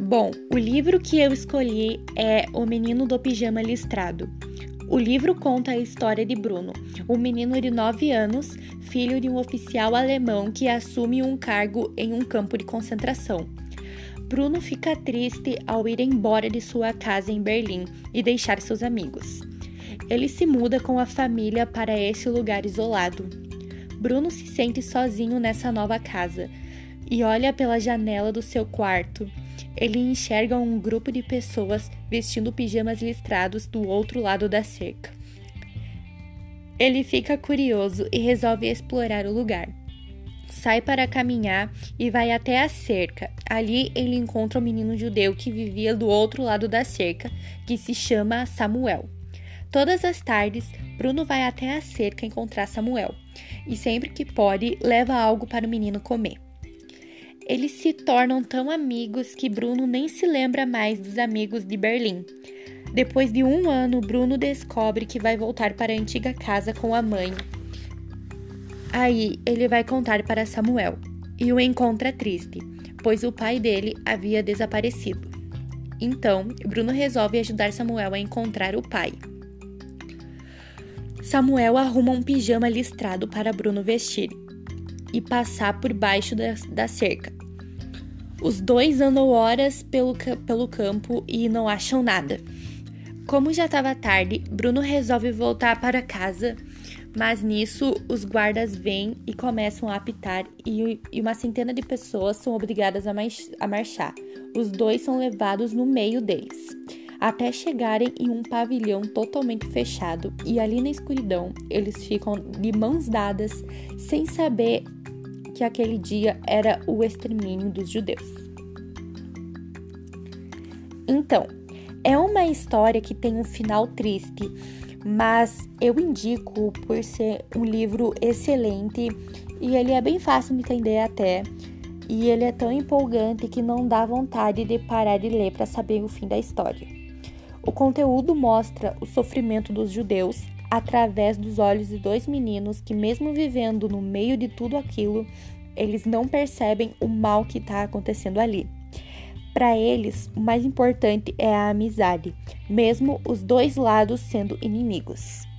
Bom, o livro que eu escolhi é O Menino do Pijama Listrado. O livro conta a história de Bruno, um menino de 9 anos, filho de um oficial alemão que assume um cargo em um campo de concentração. Bruno fica triste ao ir embora de sua casa em Berlim e deixar seus amigos. Ele se muda com a família para esse lugar isolado. Bruno se sente sozinho nessa nova casa e olha pela janela do seu quarto ele enxerga um grupo de pessoas vestindo pijamas listrados do outro lado da cerca. Ele fica curioso e resolve explorar o lugar. Sai para caminhar e vai até a cerca. Ali ele encontra um menino judeu que vivia do outro lado da cerca, que se chama Samuel. Todas as tardes, Bruno vai até a cerca encontrar Samuel e sempre que pode leva algo para o menino comer. Eles se tornam tão amigos que Bruno nem se lembra mais dos amigos de Berlim. Depois de um ano, Bruno descobre que vai voltar para a antiga casa com a mãe. Aí ele vai contar para Samuel e o encontra triste, pois o pai dele havia desaparecido. Então, Bruno resolve ajudar Samuel a encontrar o pai. Samuel arruma um pijama listrado para Bruno vestir e passar por baixo da, cerca. Os dois andam horas pelo, pelo campo e não acham nada. Como já estava tarde, Bruno resolve voltar para casa, mas nisso os guardas vêm e começam a apitar e, e uma centena de pessoas são obrigadas a, a marchar. Os dois são levados no meio deles, até chegarem em um pavilhão totalmente fechado e ali na escuridão eles ficam de mãos dadas, sem saber que aquele dia era o extermínio dos judeus. Então, é uma história que tem um final triste, mas eu indico por ser um livro excelente e ele é bem fácil de entender até. E ele é tão empolgante que não dá vontade de parar de ler para saber o fim da história. O conteúdo mostra o sofrimento dos judeus através dos olhos de dois meninos que, mesmo vivendo no meio de tudo aquilo, eles não percebem o mal que está acontecendo ali. Para eles, o mais importante é a amizade, mesmo os dois lados sendo inimigos.